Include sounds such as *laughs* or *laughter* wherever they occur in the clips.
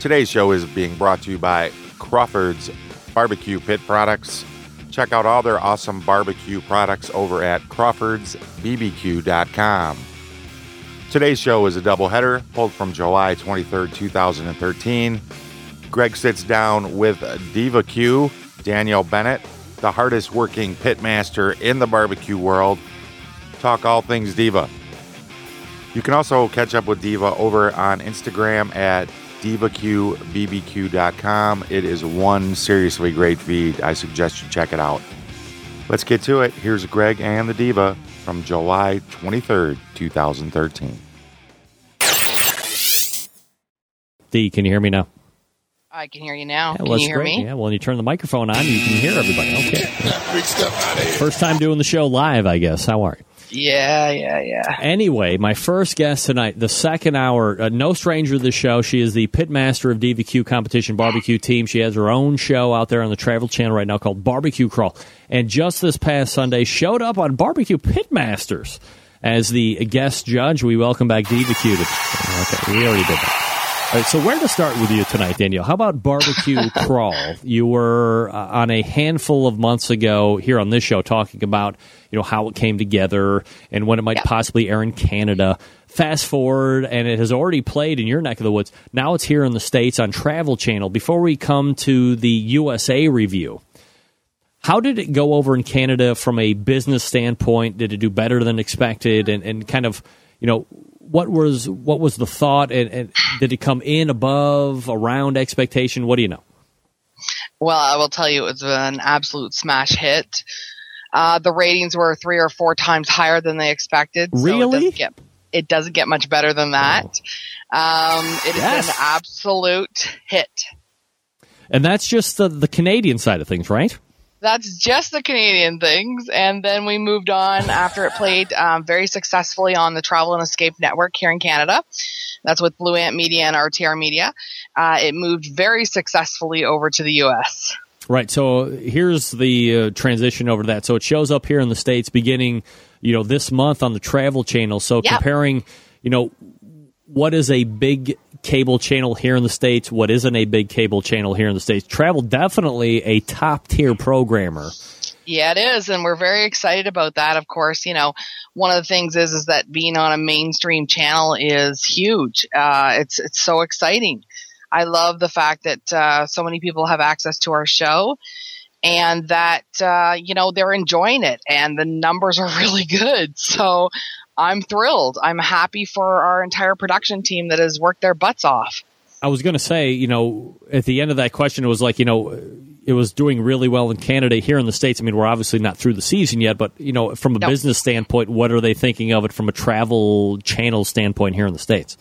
Today's show is being brought to you by Crawford's Barbecue Pit Products. Check out all their awesome barbecue products over at crawfordsbbq.com. Today's show is a doubleheader pulled from July 23rd, 2013. Greg sits down with Diva Q, Danielle Bennett, the hardest working pitmaster in the barbecue world. Talk all things Diva. You can also catch up with Diva over on Instagram at divaqbbq.com. It is one seriously great feed. I suggest you check it out. Let's get to it. Here's Greg and the Diva from July 23rd, 2013. D, can you hear me now? I can hear you now. Yeah, can well, you hear great. me? Yeah, well, when you turn the microphone on, you can hear everybody. Okay. Big stuff out of here. First time doing the show live, I guess. How are you? Yeah, yeah, yeah. Anyway, my first guest tonight, the second hour, uh, no stranger to the show. She is the pitmaster of Diva Q Competition Barbecue Team. She has her own show out there on the Travel Channel right now called Barbecue Crawl. And just this past Sunday, showed up on Barbecue Pitmasters as the guest judge. We welcome back Diva Q. To, okay, already did. All right, so where to start with you tonight, Danielle? How about barbecue *laughs* crawl? You were uh, on a handful of months ago here on this show talking about you know how it came together and when it might Yeah. possibly air in Canada. Fast forward, and it has already played in your neck of the woods. Now it's here in the states on Travel Channel. Before we come to the USA review, how did it go over in Canada from a business standpoint? Did it do better than expected? And, and kind of, you know, what was what was the thought? And, and did it come in above, around expectation? What do you know? Well, I will tell you, it was an absolute smash hit. Uh, the ratings were three or four times higher than they expected. so Really? it doesn't get, it doesn't get much better than that. Um, it Yes. been an absolute hit. And that's just the, the Canadian side of things, right? That's just the Canadian things. And then we moved on after it played um, very successfully on the Travel and Escape Network here in Canada. That's with Blue Ant Media and RTR Media. Uh, it moved very successfully over to the U.S. Right. So here's the uh, transition over to that. So it shows up here in the states beginning, you know, this month on the Travel Channel. So Yep. comparing, you know, what is a big cable channel here in the states? What isn't a big cable channel here in the states? Travel definitely a top tier programmer. Yeah, it is, and we're very excited about that. Of course, you know, one of the things is is that being on a mainstream channel is huge. Uh, it's it's so exciting. I love the fact that uh, so many people have access to our show, and that uh, you know they're enjoying it, and the numbers are *laughs* really good. So I'm thrilled. I'm happy for our entire production team that has worked their butts off. I was going to say, you know, at the end of that question, it was like, you know, it was doing really well in Canada. Here in the States, I mean, we're obviously not through the season yet, but, you know, from a No. business standpoint, what are they thinking of it from a travel channel standpoint here in the States?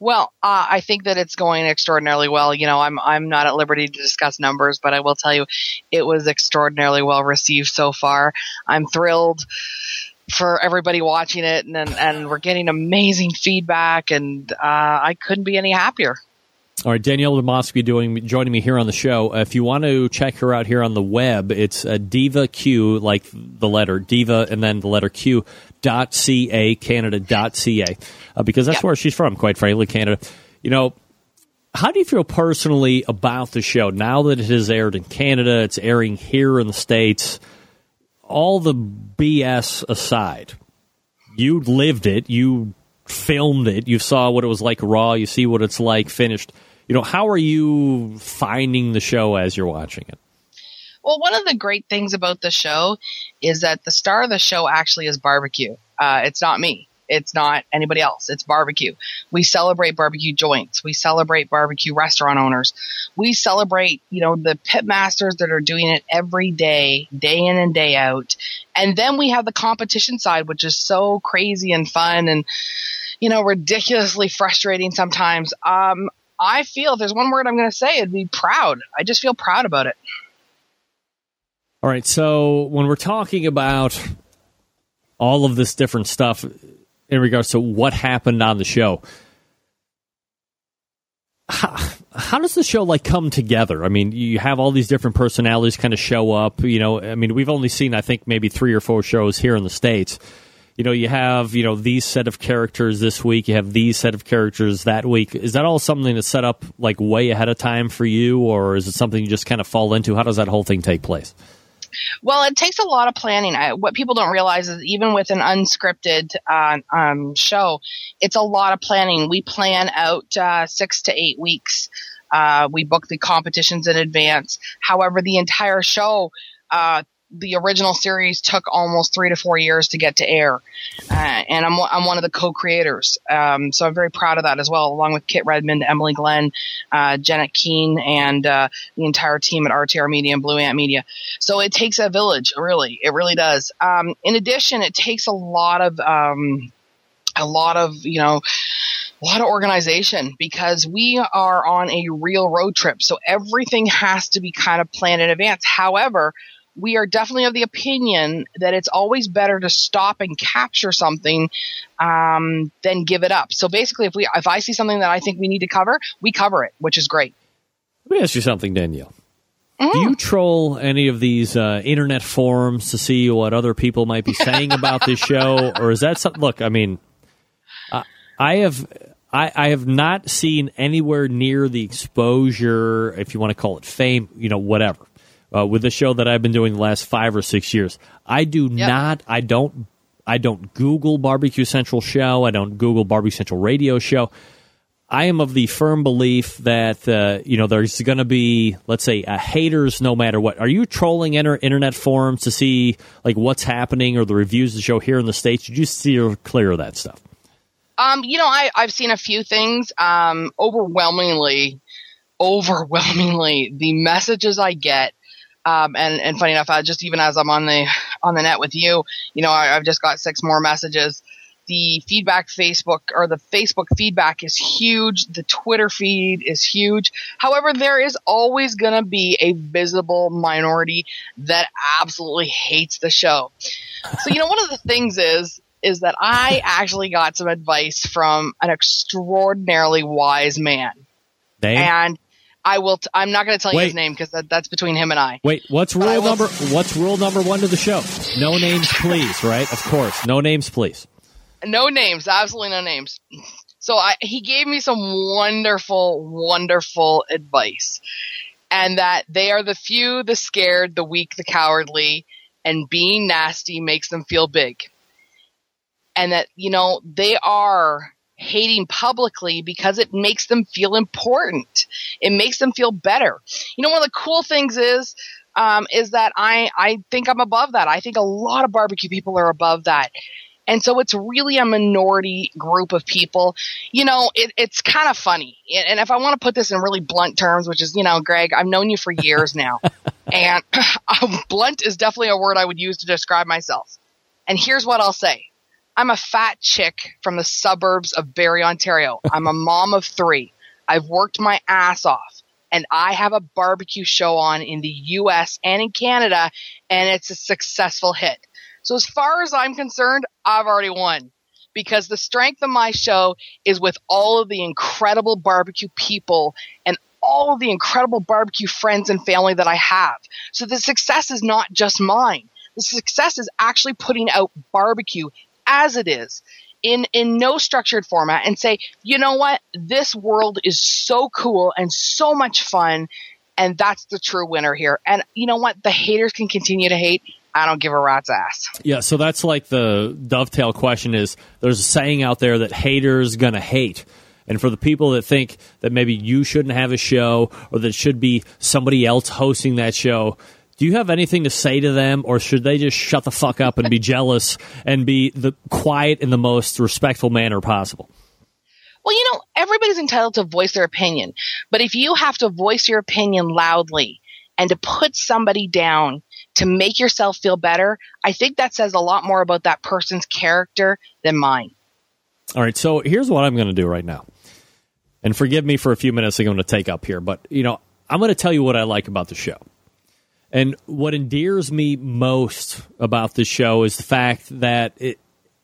Well, uh, I think that it's going extraordinarily well. You know, I'm I'm not at liberty to discuss numbers, but I will tell you, it was extraordinarily well received so far. I'm thrilled for everybody watching it, and and, we're getting amazing feedback, and uh, I couldn't be any happier. All right, Danielle Dimovski doing joining me here on the show. Uh, if you want to check her out here on the web, it's uh, Diva Q, like the letter Diva and then the letter Q dot ca Canada dot ca, uh, because that's Yep. where she's from. Quite frankly, Canada. You know, how do you feel personally about the show now that it has aired in Canada? It's airing here in the states. All the BS aside, you lived it. You filmed it. You saw what it was like raw. You see what it's like finished. You know, how are you finding the show as you're watching it? Well, one of the great things about the show is that the star of the show actually is barbecue. Uh, it's not me. It's not anybody else. It's barbecue. We celebrate barbecue joints. We celebrate barbecue restaurant owners. We celebrate, you know, the pit masters that are doing it every day, day in and day out. And then we have the competition side, which is so crazy and fun and, you know, ridiculously frustrating sometimes. Um, I feel if there's one word I'm going to say, it'd be proud. I just feel proud about it. All right. So when we're talking about all of this different stuff in regards to what happened on the show, how, how does the show like come together? I mean, you have all these different personalities kind of show up. You know, I mean, we've only seen I think maybe three or four shows here in the states. You know, you have you know these set of characters this week. You have these set of characters that week. Is that all something that's set up like way ahead of time for you, or is it something you just kind of fall into? How does that whole thing take place? Well, it takes a lot of planning. I, what people don't realize is even with an unscripted uh, um, show, it's a lot of planning. We plan out uh, six to eight weeks. Uh, we book the competitions in advance. However, the entire show, uh, the original series took almost three to four years to get to air, uh, and I'm I'm one of the co-creators, um, so I'm very proud of that as well, along with Kit Redmond, Emily Glenn, uh, Janet Keene, and uh, the entire team at RTR Media and Blue Ant Media. So it takes a village, really, it really does. Um, in addition, it takes a lot of um, a lot of you know a lot of organization because we are on a real road trip. So everything has to be kind of planned in advance. However, we are definitely of the opinion that it's always better to stop and capture something um, than give it up. So basically, if we if I see something that I think we need to cover, we cover it, which is great. Let me ask you something, Danielle. Mm-hmm. Do you troll any of these uh, internet forums to see what other people might be saying about this show, *laughs* or is that something? Look, I mean, uh, I have I, I, have not seen anywhere near the exposure, if you want to call it fame, you know, whatever, uh, with the show that I've been doing the last five or six years. I do yep. not, I don't, I don't Google Barbecue Central show. I don't Google Barbecue Central radio show. I am of the firm belief that uh, you know there's going to be, let's say, uh, haters no matter what. Are you trolling inter- internet forums to see like what's happening or the reviews of the show here in the states? Did you steer clear of that stuff? Um, you know, I, I've seen a few things. Um, overwhelmingly, overwhelmingly, the messages I get, um, and, and funny enough, I just even as I'm on the on the net with you, you know, I, I've just got six more messages. The feedback Facebook or the Facebook feedback is huge. The Twitter feed is huge. However, there is always going to be a visible minority that absolutely hates the show. So, you know, one of the things is is that I actually got some advice from an extraordinarily wise man. Name? And I will. T- I'm not going to tell Wait. you his name because that, that's between him and I. Wait, what's rule number? What's rule number one to the show? No names, please. Right? Of course, no names, please. No names. Absolutely no names. So I, he gave me some wonderful, wonderful advice, and that they are the few, the scared, the weak, the cowardly, and being nasty makes them feel big and that, you know, they are hating publicly because it makes them feel important. It makes them feel better. You know, one of the cool things is, um, is that I, I think I'm above that. I think a lot of barbecue people are above that. And so it's really a minority group of people. You know, it, it's kind of funny. And if I want to put this in really blunt terms, which is, you know, Greg, I've known you for years now. *laughs* and *clears throat* blunt is definitely a word I would use to describe myself. And here's what I'll say. I'm a fat chick from the suburbs of Barrie, Ontario. I'm a mom of three. I've worked my ass off and I have a barbecue show on in the US and in Canada and it's a successful hit. So as far as I'm concerned, I've already won because the strength of my show is with all of the incredible barbecue people and all of the incredible barbecue friends and family that I have. So the success is not just mine. The success is actually putting out barbecue as it is in in no structured format and say, you know what, this world is so cool and so much fun, and that's the true winner here. And you know what, the haters can continue to hate. I don't give a rat's ass. Yeah, so that's like the dovetail question is there's a saying out there that haters gonna hate. And for the people that think that maybe you shouldn't have a show or that should be somebody else hosting that show, do you have anything to say to them, or should they just shut the fuck up and be jealous and be the quiet in the most respectful manner possible? Well, you know, everybody's entitled to voice their opinion, but if you have to voice your opinion loudly and to put somebody down to make yourself feel better, I think that says a lot more about that person's character than mine. All right, so here's what I'm going to do right now. And forgive me for a few minutes I'm going to take up here, but you know, I'm going to tell you what I like about the show. And what endears me most about the show is the fact that it,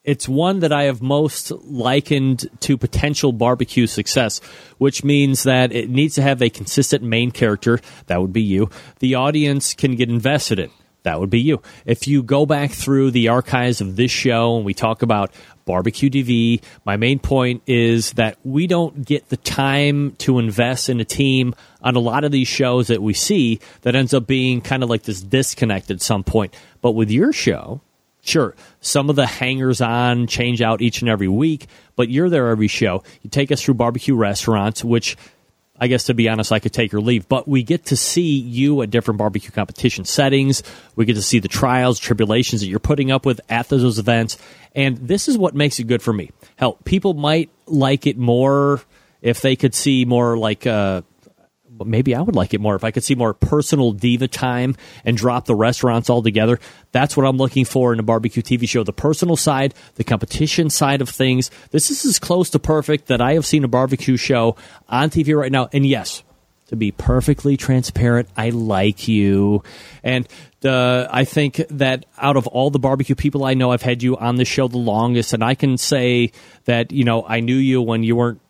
it's one that I have most likened to potential barbecue success, which means that it needs to have a consistent main character. That would be you. The audience can get invested in. That would be you. If you go back through the archives of this show and we talk about barbecue TV, my main point is that we don't get the time to invest in a team on a lot of these shows that we see that ends up being kind of like this disconnect at some point. But with your show, Sure, some of the hangers on change out each and every week, but you're there every show. You take us through barbecue restaurants, which I guess to be honest, I could take or leave, but we get to see you at different barbecue competition settings. We get to see the trials, tribulations that you're putting up with at those events. And this is what makes it good for me. Hell, people might like it more if they could see more like, uh, maybe I would like it more if I could see more personal diva time and drop the restaurants altogether. That's what I'm looking for in a barbecue TV show. The personal side, the competition side of things. This is as close to perfect that I have seen a barbecue show on TV right now. And yes, to be perfectly transparent, I like you. And uh, I think that out of all the barbecue people I know, I've had you on the show the longest, and I can say that you know I knew you when you weren't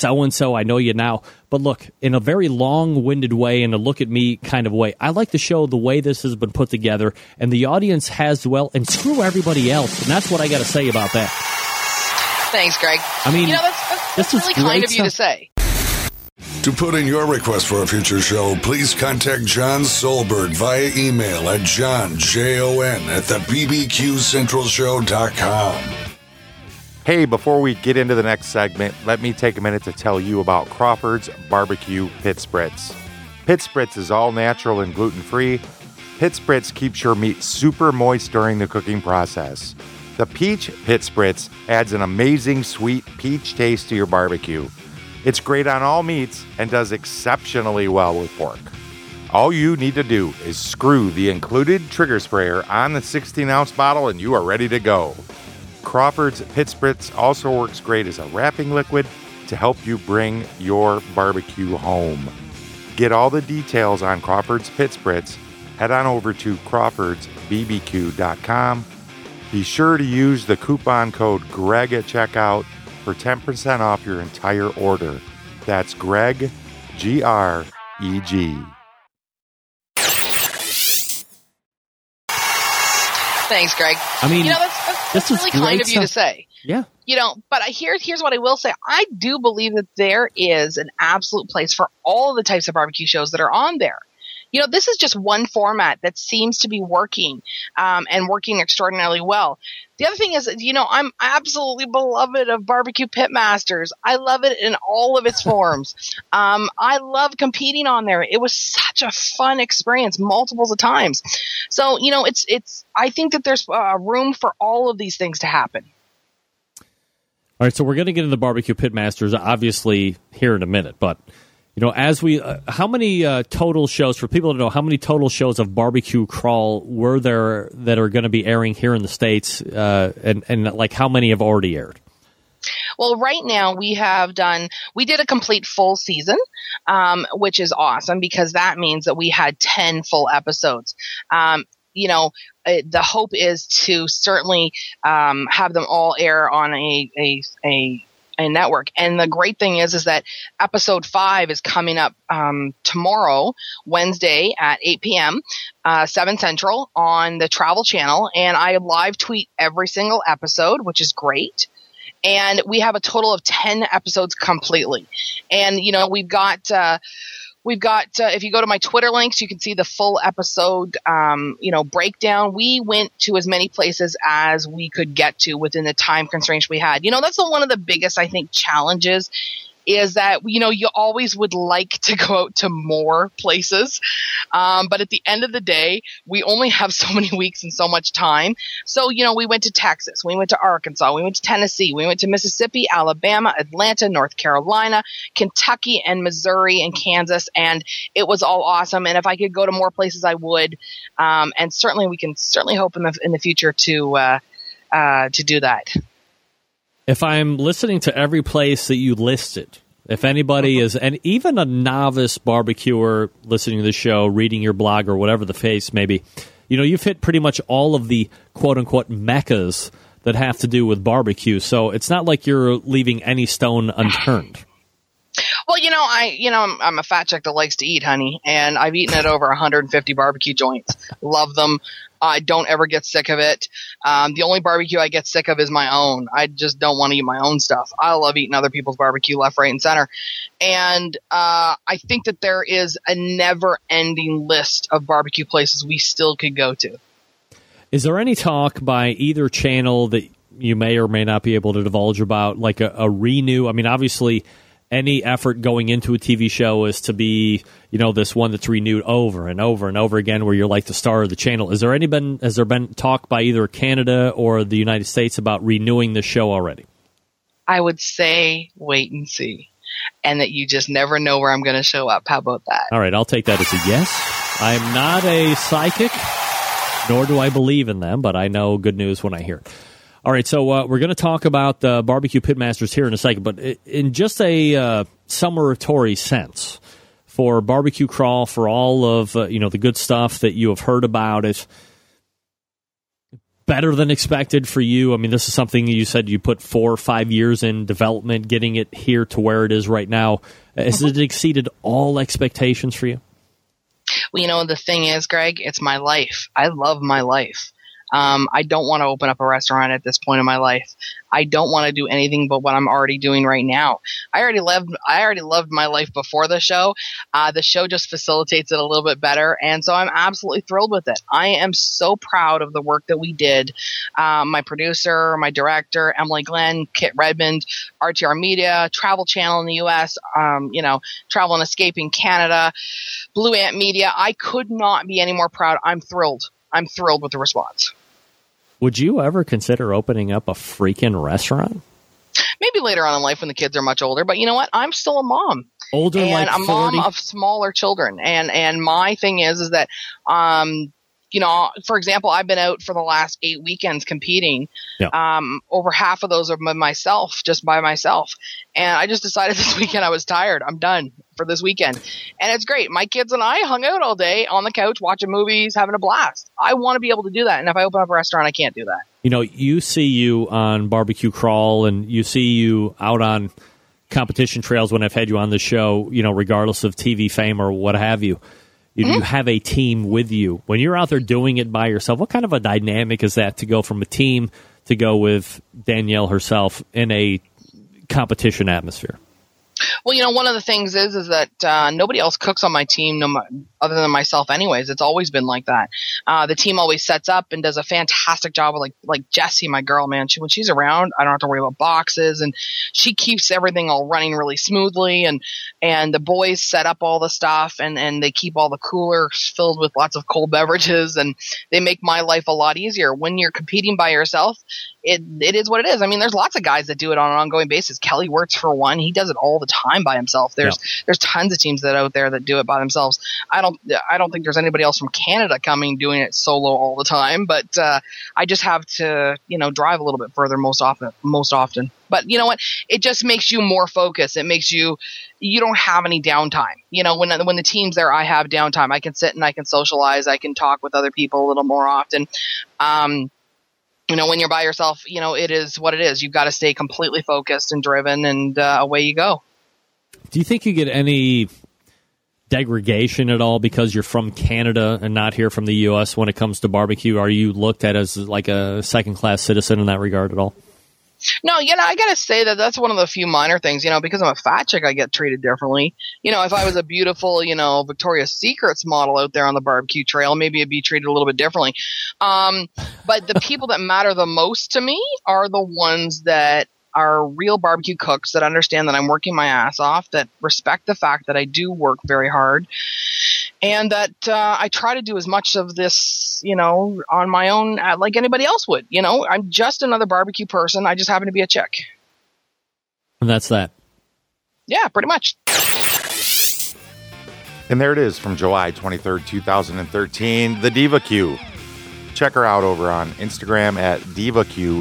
so and so. I know you now. But look, in a very long winded way and a look at me kind of way, I like to show the way this has been put together and the audience has well, and screw everybody else. And that's what I got to say about that. Thanks, Greg. I mean, you know, that's, that's, that's really kind of you to say. To put in your request for a future show, please contact John Solberg via email at john, J-O-N, at the bbqcentralshow.com. Hey, before we get into the next segment, let me take a minute to tell you about Crawford's Barbecue Pit Spritz. Pit Spritz is all natural and gluten free. Pit Spritz keeps your meat super moist during the cooking process. The Peach Pit Spritz adds an amazing sweet peach taste to your barbecue. It's great on all meats and does exceptionally well with pork. All you need to do is screw the included trigger sprayer on the 16 ounce bottle and you are ready to go. Crawford's Pit Spritz also works great as a wrapping liquid to help you bring your barbecue home. Get all the details on Crawford's Pit Spritz. Head on over to crawfordsbbq.com. Be sure to use the coupon code GREG at checkout for 10% off your entire order. That's Greg, G R E G. Thanks, Greg. I mean, you know, that's, that's, this is really kind of you to say. Yeah. You know, but I- here's here's what I will say. I do believe that there is an absolute place for all the types of barbecue shows that are on there. You know, this is just one format that seems to be working um, and working extraordinarily well. The other thing is, you know, I'm absolutely beloved of barbecue pitmasters. I love it in all of its *laughs* forms. Um, I love competing on there. It was such a fun experience, multiples of times. So, you know, it's it's. I think that there's uh, room for all of these things to happen. All right, so we're going to get into the barbecue pitmasters obviously here in a minute, but you know, as we, uh, how many uh, total shows for people to know how many total shows of barbecue crawl were there that are going to be airing here in the states, uh, and and like how many have already aired? Well, right now we have done, we did a complete full season, um, which is awesome because that means that we had 10 full episodes. Um, you know, uh, the hope is to certainly um, have them all air on a, a, a network. And the great thing is, is that episode five is coming up um, tomorrow, Wednesday at 8 p.m., uh, 7 Central on the Travel Channel. And I live tweet every single episode, which is great. And we have a total of 10 episodes completely. And, you know, we've got, uh, We've got, uh, if you go to my Twitter links, you can see the full episode, um, you know, breakdown. We went to as many places as we could get to within the time constraints we had. You know, that's one of the biggest, I think, challenges is that, you know, you always would like to go out to more places. Um, but at the end of the day, we only have so *laughs* many weeks and so much time. So, you know, we went to Texas, we went to Arkansas, we went to Tennessee, we went to Mississippi, Alabama, Atlanta, North Carolina, Kentucky, and Missouri and Kansas. And it was all awesome. And if I could go to more places, I would. Um, and certainly we can certainly hope in the, in the future to, uh, uh, to do that. If I'm listening to every place that you listed, If anybody is, and even a novice barbecuer listening to the show, reading your blog or whatever the case may be, you know, you've hit pretty much all of the quote unquote meccas that have to do with barbecue. So it's not like you're leaving any stone unturned. Well, you know, I, you know, I'm, I'm, a fat chick that likes to eat, honey, and I've eaten at over 150 barbecue joints. Love them. I don't ever get sick of it. Um, the only barbecue I get sick of is my own. I just don't want to eat my own stuff. I love eating other people's barbecue left, right, and center. And uh, I think that there is a never ending list of barbecue places we still could go to. Is there any talk by either channel that you may or may not be able to divulge about, like a, a renew? I mean, obviously any effort going into a TV show is to be, you know, this one that's renewed over and over and over again, where you're like the star of the channel. Is there any been has there been talk by either Canada or the United States about renewing the show already? I would say wait and see, and that you just never know where I'm going to show up. How about that? All right, I'll take that as a yes. I am not a psychic, nor do I believe in them, but I know good news when I hear it. All right, so uh, we're going to talk about the barbecue pitmasters here in a second, but in just a uh, summatory sense for barbecue crawl, for all of uh, you know the good stuff that you have heard about it, better than expected for you. I mean, this is something you said you put four or five years in development, getting it here to where it is right now. Has it exceeded all expectations for you? Well, you know, the thing is, Greg, it's my life. I love my life. Um, I don't want to open up a restaurant at this point in my life. I don't want to do anything but what I'm already doing right now. I already loved, I already loved my life before the show. Uh, the show just facilitates it a little bit better. And so I'm absolutely thrilled with it. I am so proud of the work that we did. Um, my producer, my director, Emily Glenn, Kit Redmond, RTR Media, Travel Channel in the U.S., um, you know, Travel and Escape in Canada, Blue Ant Media. I could not be any more proud. I'm thrilled. I'm thrilled with the response. Would you ever consider opening up a freaking restaurant? Maybe later on in life when the kids are much older, but you know what? I'm still a mom. Older, and like a 40? mom of smaller children. And and my thing is is that um you know, for example, I've been out for the last eight weekends competing. Yeah. Um, over half of those are myself, just by myself. And I just decided *laughs* this weekend I was tired. I'm done for this weekend. And it's great. My kids and I hung out all day on the couch watching movies, having a blast. I want to be able to do that. And if I open up a restaurant, I can't do that. You know, you see you on Barbecue Crawl and you see you out on competition trails when I've had you on the show, you know, regardless of TV fame or what have you. You, mm-hmm. you have a team with you. When you're out there doing it by yourself, what kind of a dynamic is that to go from a team to go with Danielle herself in a competition atmosphere? Well, you know, one of the things is is that uh, nobody else cooks on my team, no, other than myself. Anyways, it's always been like that. Uh, the team always sets up and does a fantastic job with like like Jessie, my girl, man. She, when she's around, I don't have to worry about boxes, and she keeps everything all running really smoothly. And and the boys set up all the stuff, and and they keep all the coolers filled with lots of cold beverages, and they make my life a lot easier. When you're competing by yourself, it it is what it is. I mean, there's lots of guys that do it on an ongoing basis. Kelly Wirtz for one, he does it all the time by himself. There's yeah. there's tons of teams that out there that do it by themselves. I don't I don't think there's anybody else from Canada coming doing it solo all the time, but uh, I just have to you know drive a little bit further most often most often. But you know what? It just makes you more focused. It makes you you don't have any downtime. You know, when when the team's there, I have downtime. I can sit and I can socialize. I can talk with other people a little more often. Um, you know, when you're by yourself, you know, it is what it is. You've got to stay completely focused and driven, and uh, away you go. Do you think you get any degradation at all because you're from Canada and not here from the U.S. when it comes to barbecue? Are you looked at as like a second class citizen in that regard at all? No, you know, I gotta say that that's one of the few minor things, you know, because I'm a fat chick, I get treated differently. You know, if I was a beautiful, you know, Victoria's Secrets model out there on the barbecue trail, maybe it'd be treated a little bit differently. Um, but the people that matter the most to me are the ones that are real barbecue cooks that understand that I'm working my ass off, that respect the fact that I do work very hard, and that uh, I try to do as much of this, you know, on my own uh, like anybody else would. You know, I'm just another barbecue person. I just happen to be a chick. And that's that. Yeah, pretty much. And there it is from July 23rd, 2013, the Diva Q. Check her out over on Instagram at DivaQBBQ.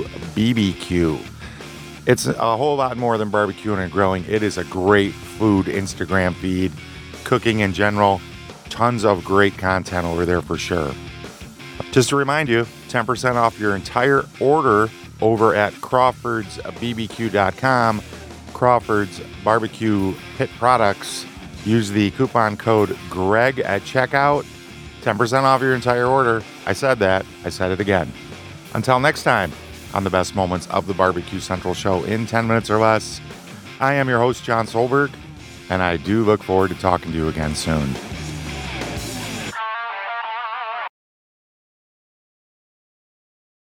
It's a whole lot more than barbecuing and grilling. It is a great food Instagram feed, cooking in general. Tons of great content over there for sure. Just to remind you, 10% off your entire order over at CrawfordsBBQ.com. Crawford's Barbecue Pit Products. Use the coupon code GREG at checkout. 10% off your entire order. I said that. I said it again. Until next time, on the best moments of the Barbecue Central show in 10 minutes or less, I am your host, John Solberg, and I do look forward to talking to you again soon.